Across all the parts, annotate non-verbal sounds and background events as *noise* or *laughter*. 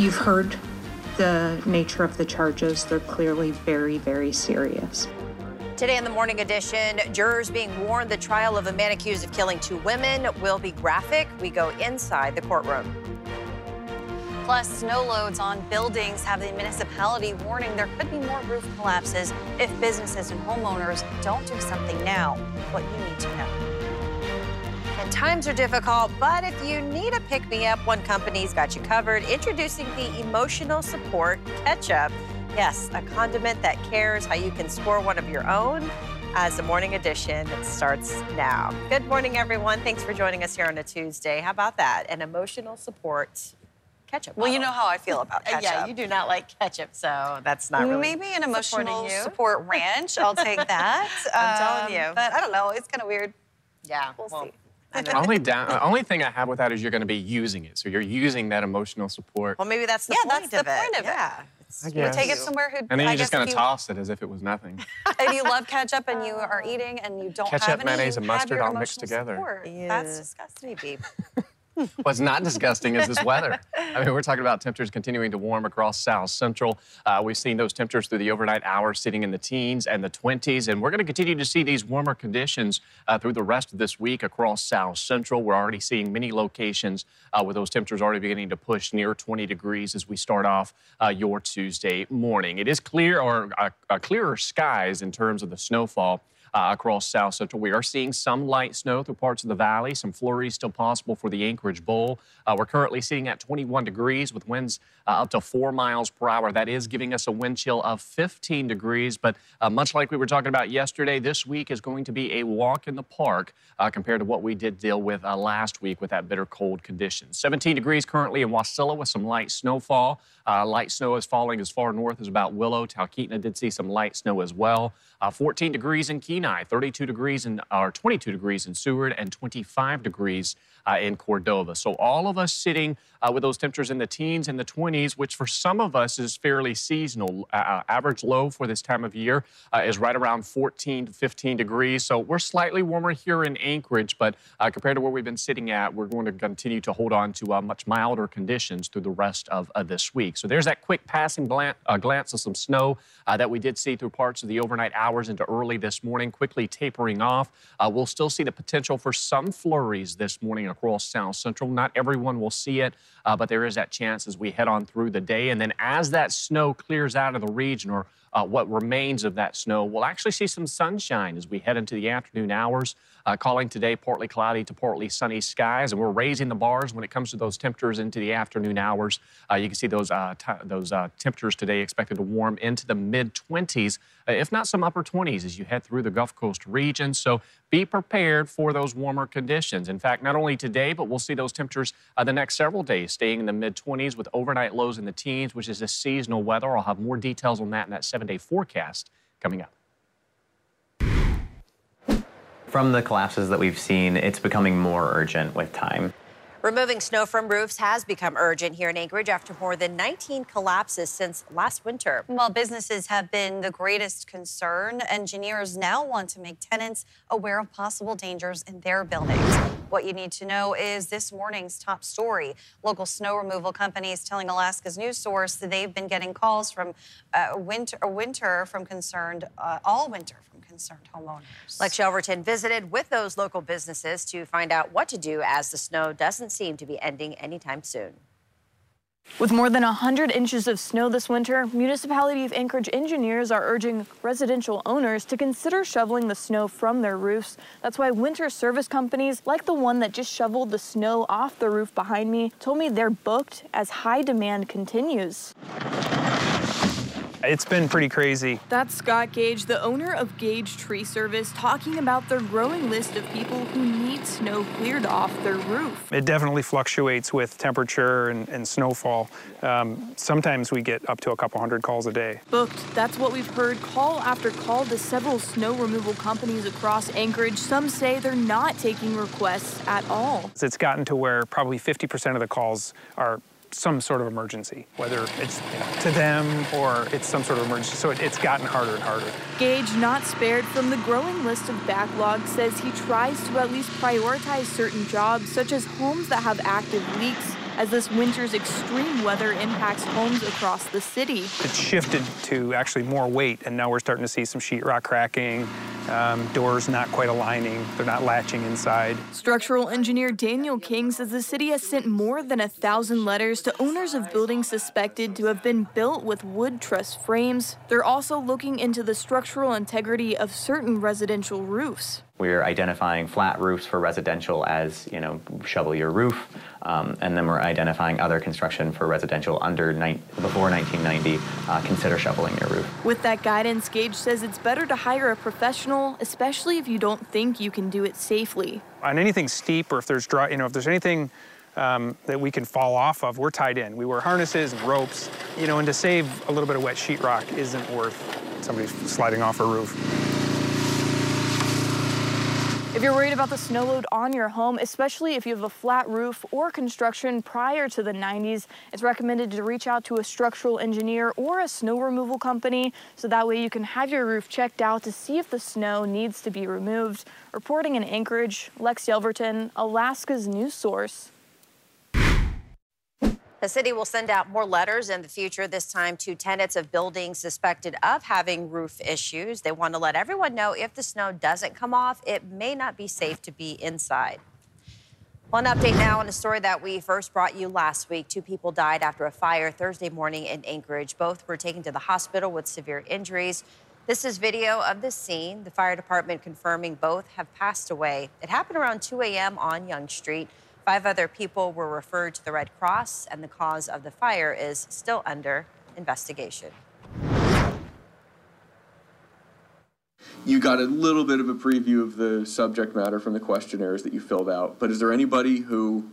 You've heard the nature of the charges. They're clearly very, very serious. Today in the morning edition, jurors being warned the trial of a man accused of killing two women will be graphic. We go inside the courtroom. Plus, snow loads on buildings have the municipality warning there could be more roof collapses if businesses and homeowners don't do something now. What you need to know. And times are difficult, but if you need a pick me up, one company's got you covered. Introducing the Emotional Support Ketchup. Yes, a condiment that cares how you can score one of your own as the morning edition starts now. Good morning, everyone. Thanks for joining us here on a Tuesday. How about that? An emotional support ketchup. Well, you know how I feel *laughs* about ketchup. yeah, you do not like ketchup, so that's not really Maybe an emotional support ranch. I'll take *laughs* that. I'm telling um, you. But I don't know. It's kind of weird. Yeah, we'll, well, see. *laughs* only down, only thing I have with that is you're going to be using it. So you're using that emotional support. Well, maybe that's the yeah, point that's of the it. point of yeah. it. I You take it somewhere who. And then you're just guess going to toss it as if it was nothing. *laughs* if you love ketchup and you are *laughs* eating and you don't have Ketchup, any, mayonnaise, and mustard all mixed together. support. Yeah. That's disgusting. Maybe. *laughs* What's not disgusting is this weather. I mean, we're talking about temperatures continuing to warm across South Central. Uh, we've seen those temperatures through the overnight hours sitting in the teens and the 20s, and we're going to continue to see these warmer conditions uh, through the rest of this week across South Central. We're already seeing many locations uh, with those temperatures already beginning to push near 20 degrees as we start off uh, your Tuesday morning. It is clear or uh, uh, clearer skies in terms of the snowfall uh, across South Central. We are seeing some light snow through parts of the valley, some flurries still possible for the Anchorage Bowl. Uh, we're currently sitting at 21 degrees with winds uh, up to 4 miles per hour. That is giving us a wind chill of 15 degrees, but uh, much like we were talking about yesterday, this week is going to be a walk in the park uh, compared to what we did deal with uh, last week with that bitter cold conditions. 17 degrees currently in Wasilla with some light snowfall. Uh, light snow is falling as far north as about Willow. Talkeetna did see some light snow as well. Uh, 14 degrees in Kenai, 32 degrees in, or 22 degrees in Seward, and 25 degrees in Cordova. So all of us sitting uh, with those temperatures in the teens and the 20s, which for some of us is fairly seasonal. Uh, uh, average low for this time of year uh, is right around 14 to 15 degrees. So we're slightly warmer here in Anchorage, but uh, compared to where we've been sitting at, we're going to continue to hold on to uh, much milder conditions through the rest of uh, this week. So there's that quick passing glan- uh, glance of some snow uh, that we did see through parts of the overnight hours into early this morning, quickly tapering off. Uh, we'll still see the potential for some flurries this morning across South Central. Not everyone will see it, uh, but there is that chance as we head on through the day. And then as that snow clears out of the region or uh, what remains of that snow, we'll actually see some sunshine as we head into the afternoon hours. Uh, calling today partly cloudy to partly sunny skies, and we're raising the bars when it comes to those temperatures into the afternoon hours. Uh, you can see those uh, those uh, temperatures today expected to warm into the mid 20s, uh, if not some upper 20s, as you head through the Gulf Coast region. So be prepared for those warmer conditions. In fact, not only today, but we'll see those temperatures the next several days staying in the mid 20s with overnight lows in the teens, which is a seasonal weather. I'll have more details on that in that seven day forecast coming up. From the collapses that we've seen, it's becoming more urgent with time. Removing snow from roofs has become urgent here in Anchorage after more than 19 collapses since last winter. While businesses have been the greatest concern, engineers now want to make tenants aware of possible dangers in their buildings. What you need to know is this morning's top story. Local snow removal companies telling Alaska's news source that they've been getting calls from uh, winter, winter from concerned, uh, all winter from concerned homeowners. Lex Yelverton visited with those local businesses to find out what to do as the snow doesn't seem to be ending anytime soon. With more than 100 inches of snow this winter, Municipality of Anchorage engineers are urging residential owners to consider shoveling the snow from their roofs. That's why winter service companies, like the one that just shoveled the snow off the roof behind me, told me they're booked as high demand continues. It's been pretty crazy. That's Scott Gage, the owner of Gage Tree Service, talking about their growing list of people who need snow cleared off their roof. It definitely fluctuates with temperature and, and snowfall. Um, sometimes we get up to a couple hundred calls a day. Booked, that's what we've heard call after call to several snow removal companies across Anchorage. Some say they're not taking requests at all. It's gotten to where probably 50% of the calls are some sort of emergency, whether it's to them or it's some sort of emergency. So it, it's gotten harder and harder. Gage, not spared from the growing list of backlogs, says he tries to at least prioritize certain jobs, such as homes that have active leaks as this winter's extreme weather impacts homes across the city. It's shifted to actually more weight, and now we're starting to see some sheetrock cracking, um, doors not quite aligning, they're not latching inside. Structural engineer Daniel King says the city has sent more than a thousand letters to owners of buildings suspected to have been built with wood truss frames. They're also looking into the structural integrity of certain residential roofs. We're identifying flat roofs for residential as, you know, shovel your roof, um, and then we're identifying other construction for residential under before 1990. Uh, consider shoveling your roof. With that guidance, Gage says it's better to hire a professional, especially if you don't think you can do it safely. On anything steep, or if there's dry, you know, if there's anything um, that we can fall off of, we're tied in. We wear harnesses and ropes, you know, and to save a little bit of wet sheetrock isn't worth somebody sliding off a roof. If you're worried about the snow load on your home, especially if you have a flat roof or construction prior to the 90s, it's recommended to reach out to a structural engineer or a snow removal company so that way you can have your roof checked out to see if the snow needs to be removed. Reporting in Anchorage, Lex Yelverton, Alaska's news source. The city will send out more letters in the future, this time to tenants of buildings suspected of having roof issues. They want to let everyone know if the snow doesn't come off, it may not be safe to be inside. Well, an update now on a story that we first brought you last week. Two people died after a fire Thursday morning in Anchorage. Both were taken to the hospital with severe injuries. This is video of the scene. The fire department confirming both have passed away. It happened around 2 a.m. on Young Street. Five other people were referred to the Red Cross, and the cause of the fire is still under investigation. You got a little bit of a preview of the subject matter from the questionnaires that you filled out, but is there anybody who,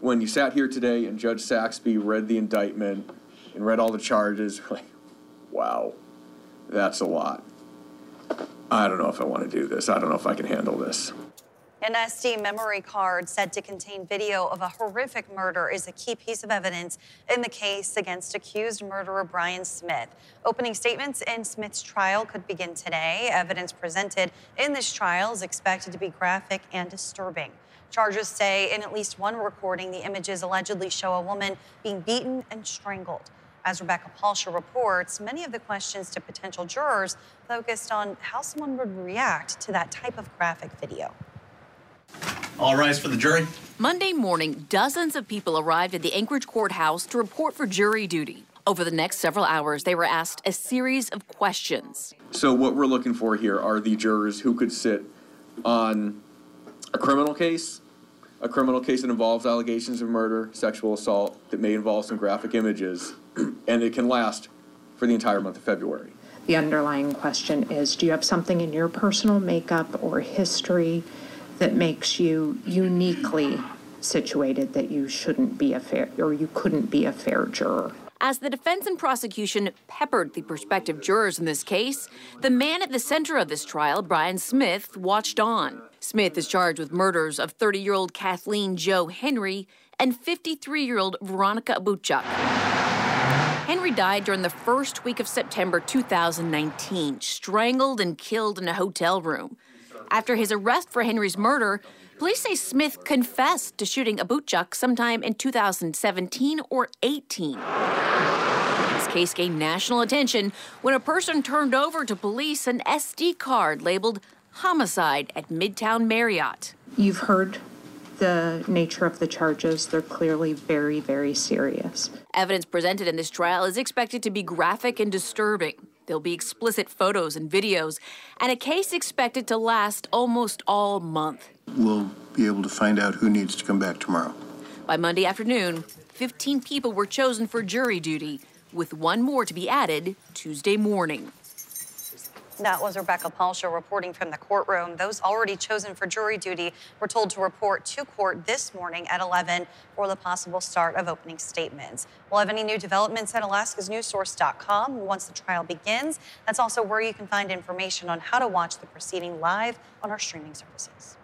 when you sat here today and Judge Saxby read the indictment and read all the charges, *laughs* like, wow, that's a lot. I don't know if I want to do this. I don't know if I can handle this. An SD memory card said to contain video of a horrific murder is a key piece of evidence in the case against accused murderer Brian Smith. Opening statements in Smith's trial could begin today. Evidence presented in this trial is expected to be graphic and disturbing. Charges say in at least one recording, the images allegedly show a woman being beaten and strangled. As Rebecca Palsha reports, many of the questions to potential jurors focused on how someone would react to that type of graphic video. All rise for the jury. Monday morning, dozens of people arrived at the Anchorage courthouse to report for jury duty. Over the next several hours, they were asked a series of questions. So, what we're looking for here are the jurors who could sit on a criminal case, a criminal case that involves allegations of murder, sexual assault, that may involve some graphic images, *clears throat* and it can last for the entire month of February. The underlying question is Do you have something in your personal makeup or history? That makes you uniquely situated that you shouldn't be a fair or you couldn't be a fair juror. As the defense and prosecution peppered the prospective jurors in this case, the man at the center of this trial, Brian Smith, watched on. Smith is charged with murders of 30 year old Kathleen Jo Henry and 53 year old Veronica Abouchuk. Henry died during the first week of September 2019, strangled and killed in a hotel room. After his arrest for Henry's murder, police say Smith confessed to shooting Abouchuk sometime in 2017 or 18. This case gained national attention when a person turned over to police an SD card labeled homicide at Midtown Marriott. You've heard the nature of the charges. They're clearly very, very serious. Evidence presented in this trial is expected to be graphic and disturbing. There'll be explicit photos and videos, and a case expected to last almost all month. We'll be able to find out who needs to come back tomorrow. By Monday afternoon, 15 people were chosen for jury duty, with one more to be added Tuesday morning. That was Rebecca Palsha reporting from the courtroom. Those already chosen for jury duty were told to report to court this morning at 11 for the possible start of opening statements. We'll have any new developments at alaskasnewssource.com once the trial begins. That's also where you can find information on how to watch the proceeding live on our streaming services.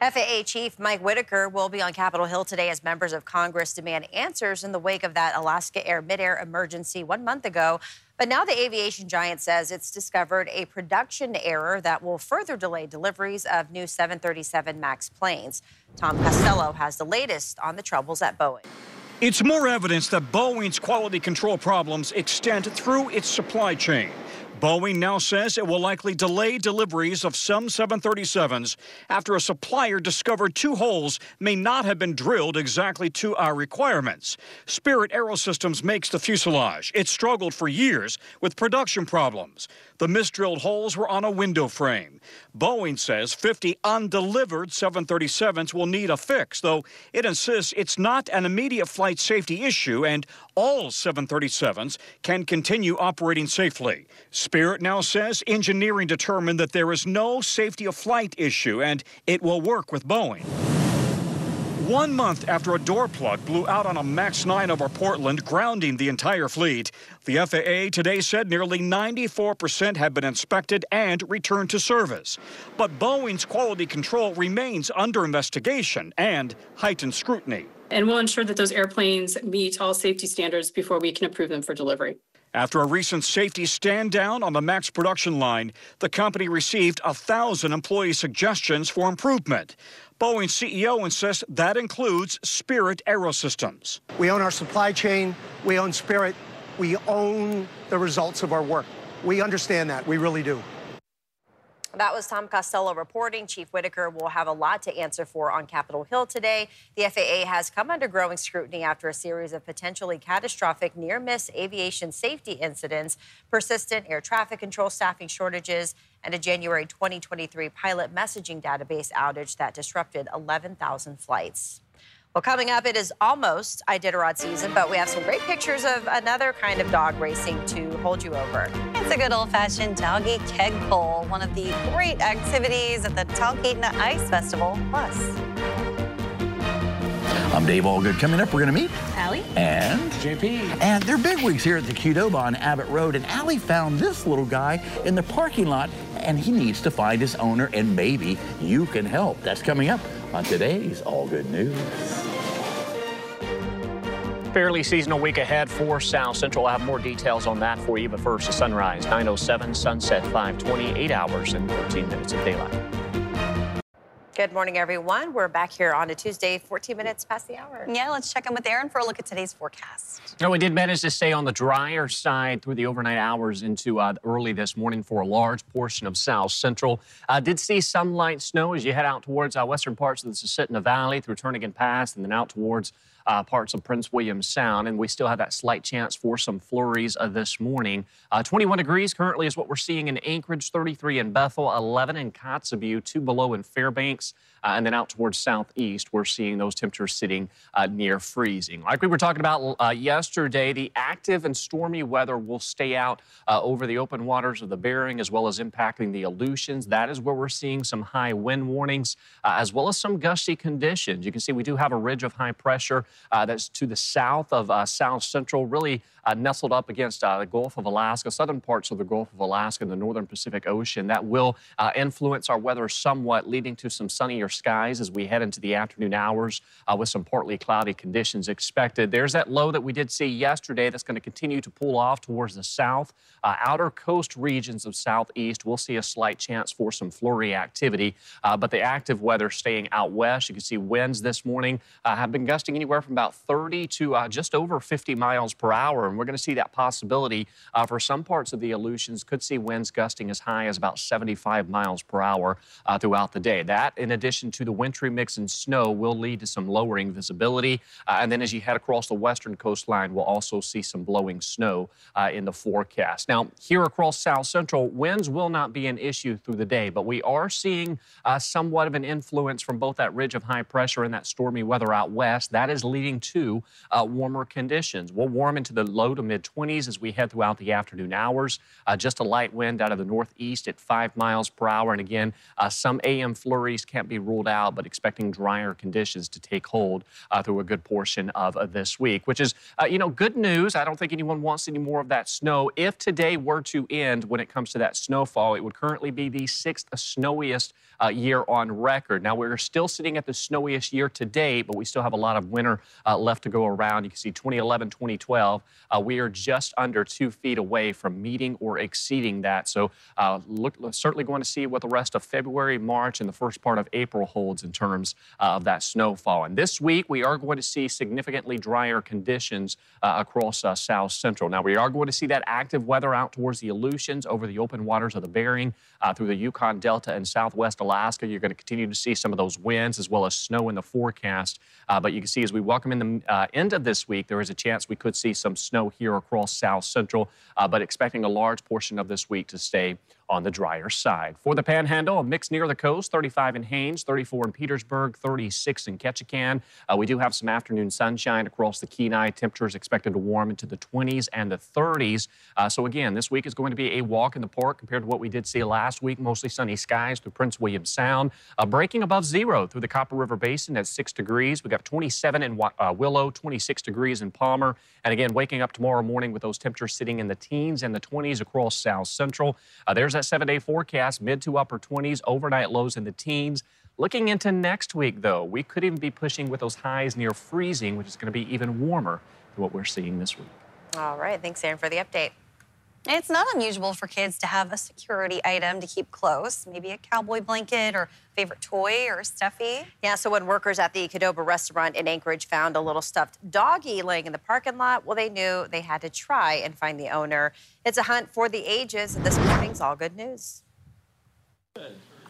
FAA Chief Mike Whitaker will be on Capitol Hill today as members of Congress demand answers in the wake of that Alaska Air midair emergency one month ago. But now the aviation giant says it's discovered a production error that will further delay deliveries of new 737 MAX planes. Tom Costello has the latest on the troubles at Boeing. It's more evidence that Boeing's quality control problems extend through its supply chain. Boeing now says it will likely delay deliveries of some 737s after a supplier discovered two holes may not have been drilled exactly to our requirements. Spirit Aerosystems makes the fuselage. It struggled for years with production problems. The misdrilled holes were on a window frame. Boeing says 50 undelivered 737s will need a fix, though it insists it's not an immediate flight safety issue and all 737s can continue operating safely. Spirit now says engineering determined that there is no safety of flight issue and it will work with Boeing. One month after a door plug blew out on a MAX 9 over Portland, grounding the entire fleet, the FAA today said nearly 94% have been inspected and returned to service. But Boeing's quality control remains under investigation and heightened scrutiny. And we'll ensure that those airplanes meet all safety standards before we can approve them for delivery. After a recent safety stand down on the MAX production line, the company received a thousand employee suggestions for improvement. Boeing CEO insists that includes Spirit Aerosystems. We own our supply chain, we own Spirit, we own the results of our work. We understand that, we really do. That was Tom Costello reporting. Chief Whitaker will have a lot to answer for on Capitol Hill today. The FAA has come under growing scrutiny after a series of potentially catastrophic near miss aviation safety incidents, persistent air traffic control staffing shortages, and a January 2023 pilot messaging database outage that disrupted 11,000 flights. Well, coming up, it is almost Iditarod season, but we have some great pictures of another kind of dog racing to hold you over. It's a good old-fashioned doggy keg pull, one of the great activities at the Talkeetna Ice Festival. Plus, I'm Dave Allgood. Coming up, we're going to meet Allie and JP. And they're bigwigs here at the Qdoba on Abbott Road. And Allie found this little guy in the parking lot, and he needs to find his owner, and maybe you can help. That's coming up on today's All Good News. Fairly seasonal week ahead for South Central. I'll have more details on that for you, but first, the sunrise 907, sunset 528 hours and 13 minutes of daylight. Good morning, everyone. We're back here on a Tuesday, 14 minutes past the hour. Yeah, let's check in with Aaron for a look at today's forecast. No, we did manage to stay on the drier side through the overnight hours into uh, early this morning for a large portion of South Central. Uh, did see some light snow as you head out towards uh, western parts of the Susitna Valley through Turnagain Pass and then out towards uh, parts of Prince William Sound, and we still have that slight chance for some flurries uh, this morning. Uh, 21 degrees currently is what we're seeing in Anchorage, 33 in Bethel, 11 in Kotzebue, 2 below in Fairbanks, and then out towards southeast, we're seeing those temperatures sitting uh, near freezing. Like we were talking about uh, yesterday, the active and stormy weather will stay out over the open waters of the Bering as well as impacting the Aleutians. That is where we're seeing some high wind warnings as well as some gusty conditions. You can see we do have a ridge of high pressure uh, that's to the south of uh, South Central, really uh, nestled up against uh, the Gulf of Alaska, southern parts of the Gulf of Alaska and the northern Pacific Ocean. That will uh, influence our weather somewhat, leading to some sunnier skies as we head into the afternoon hours uh, with some partly cloudy conditions expected. There's that low that we did see yesterday that's going to continue to pull off towards the south. Uh, outer coast regions of southeast, we'll see a slight chance for some flurry activity, uh, but the active weather staying out west. You can see winds this morning have been gusting anywhere from about 30 to just over 50 miles per hour and we're going to see that possibility uh, for some parts of the Aleutians. Could see winds gusting as high as about 75 miles per hour uh, throughout the day. That, in addition to the wintry mix and snow, will lead to some lowering visibility. Uh, and then as you head across the western coastline, we'll also see some blowing snow uh, in the forecast. Now, here across South Central, winds will not be an issue through the day, but we are seeing uh, somewhat of an influence from both that ridge of high pressure and that stormy weather out west. That is leading to uh, warmer conditions. We'll warm into the low to mid 20s as we head throughout the afternoon hours. Uh, just a light wind out of the northeast at 5 miles per hour. And again, uh, some AM flurries can't be ruled out, but expecting drier conditions to take hold uh, through a good portion of this week, which is, uh, you know, good news. I don't think anyone wants any more of that snow. If today were to end when it comes to that snowfall, it would currently be the sixth snowiest uh, year on record. Now, we're still sitting at the snowiest year to date, but we still have a lot of winter uh, left to go around. You can see 2011, 2012, uh, we are just under two feet away from meeting or exceeding that. So, uh, look, certainly going to see what the rest of February, March, and the first part of April holds in terms uh, of that snowfall. And this week, we are going to see significantly drier conditions uh, across South Central. Now, we are going to see that active weather out towards the Aleutians over the open waters of the Bering through the Yukon Delta and Southwest Alaska. You're going to continue to see some of those winds as well as snow in the forecast. Uh, but you can see as we welcome in the uh, end of this week, there is a chance we could see some snow here across South Central, uh, but expecting a large portion of this week to stay on the drier side. For the Panhandle, a mix near the coast, 35 in Haines, 34 in Petersburg, 36 in Ketchikan. Uh, we do have some afternoon sunshine across the Kenai. Temperatures expected to warm into the 20s and the 30s. Uh, so again, this week is going to be a walk in the park compared to what we did see last week. Mostly sunny skies through Prince William Sound, uh, breaking above zero through the Copper River Basin at 6 degrees. We got 27 in uh, Willow, 26 degrees in Palmer. And again, waking up tomorrow morning with those temperatures sitting in the teens and the 20s across South Central. Uh, there's that seven day forecast, mid to upper 20s, overnight lows in the teens. Looking into next week, though, we could even be pushing with those highs near freezing, which is going to be even warmer than what we're seeing this week. All right. Thanks, Aaron, for the update. It's not unusual for kids to have a security item to keep close, maybe a cowboy blanket or favorite toy or stuffy. Yeah, so when workers at the Qdoba restaurant in Anchorage found a little stuffed doggy laying in the parking lot, well, they knew they had to try and find the owner. It's a hunt for the ages, and this morning's all good news.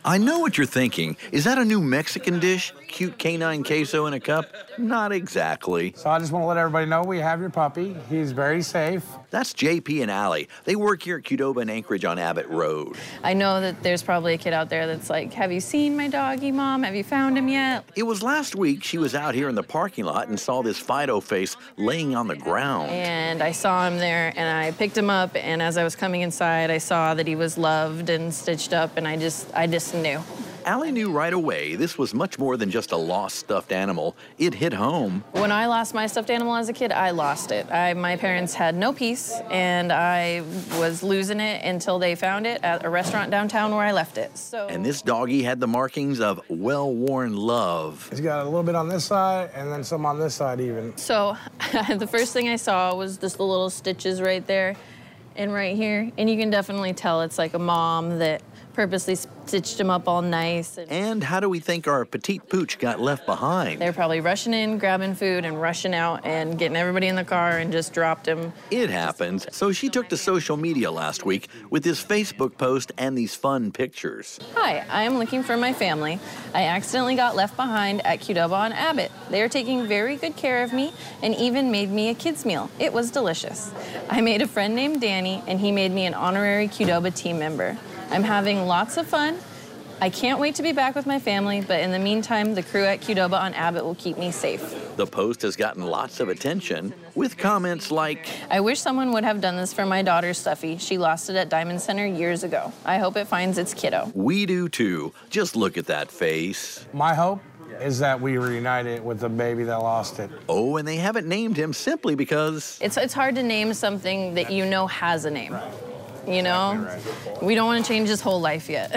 I know what you're thinking. Is that a new Mexican dish? Cute canine queso in a cup? Not exactly. So I just want to let everybody know we have your puppy. He's very safe. That's JP and Allie. They work here at Qdoba and Anchorage on Abbott Road. I know that there's probably a kid out there that's like, Have you seen my doggy, Mom? Have you found him yet? It was last week she was out here in the parking lot and saw this Fido face laying on the ground. And I saw him there and I picked him up. And as I was coming inside, I saw that he was loved and stitched up. And I just, I just knew. Allie knew right away this was much more than just a lost stuffed animal. It hit home. When I lost my stuffed animal as a kid, I lost it. I, my parents had no peace, and I was losing it until they found it at a restaurant downtown where I left it. So. And this doggy had the markings of well-worn love. He's got a little bit on this side, and then some on this side even. So *laughs* the first thing I saw was just the little stitches right there and right here, and you can definitely tell it's like a mom that purposely stitched him up all nice. And, and, how do we think our petite pooch got left behind? They're probably rushing in, grabbing food, and rushing out and getting everybody in the car and just dropped him. It happens. So she took to social media last week with this Facebook post and these fun pictures. Hi, I am looking for my family. I accidentally got left behind at Qdoba on Abbott. They are taking very good care of me and even made me a kids meal. It was delicious. I made a friend named Danny, and he made me an honorary Qdoba team member. I'm having lots of fun. I can't wait to be back with my family, but in the meantime, the crew at Qdoba on Abbott will keep me safe. The post has gotten lots of attention with comments like I wish someone would have done this for my daughter Stuffy. She lost it at Dimond Center years ago. I hope it finds its kiddo. We do too. Just look at that face. My hope is that we reunite it with the baby that lost it. Oh, and they haven't named him simply because it's it's hard to name something that you know has a name. Right you know? We don't want to change his whole life yet.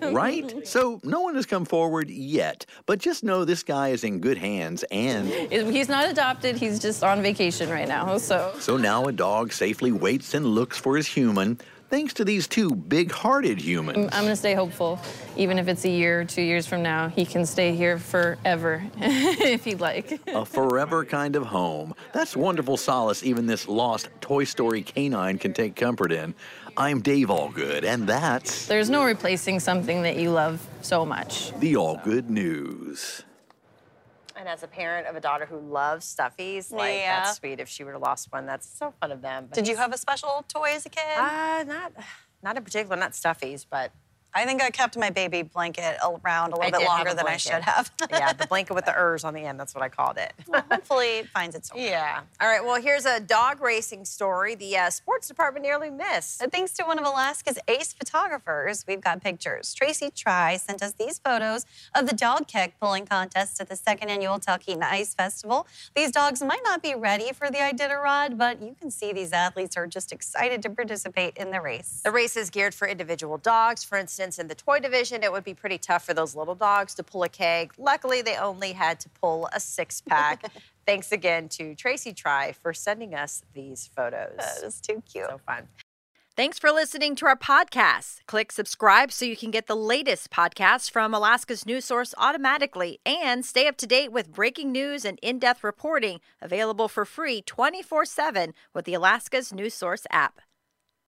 *laughs* right? So no one has come forward yet, but just know this guy is in good hands and. He's not adopted, he's just on vacation right now, so. So now a dog safely waits and looks for his human thanks to these two big-hearted humans. I'm, to stay hopeful. Even if it's a year or two years from now, he can stay here forever *laughs* if he'd like. a forever kind of home. That's wonderful solace even this lost Toy Story canine can take comfort in. I'm Dave Allgood, and that's... There's no replacing something that you love so much. The Allgood News. And as a parent of a daughter who loves stuffies, like yeah. that's sweet. If she would have lost one, that's so fun of them. But Did you have a special toy as a kid? Uh, not, not in particular, not stuffies, but I think I kept my baby blanket around a little I bit longer than I should have. *laughs* yeah, the blanket with the *laughs* ers on the end. That's what I called it. Hopefully it finds its owner. Yeah. All right. Well, here's a dog racing story the uh, sports department nearly missed. And Thanks to one of Alaska's ace photographers, we've got pictures. Tracy Try sent us these photos of the dog keg pulling contest at the second annual Talkeetna Ice Festival. These dogs might not be ready for the Iditarod, but you can see these athletes are just excited to participate in the race. The race is geared for individual dogs. For instance, in the toy division, it would be pretty tough for those little dogs to pull a keg. Luckily, they only had to pull a six pack. *laughs* Thanks again to Tracy Try for sending us these photos. That is too cute. So fun. Thanks for listening to our podcast. Click subscribe so you can get the latest podcasts from Alaska's news source automatically and stay up to date with breaking news and in depth reporting available for free 24 7 with the Alaska's News Source app.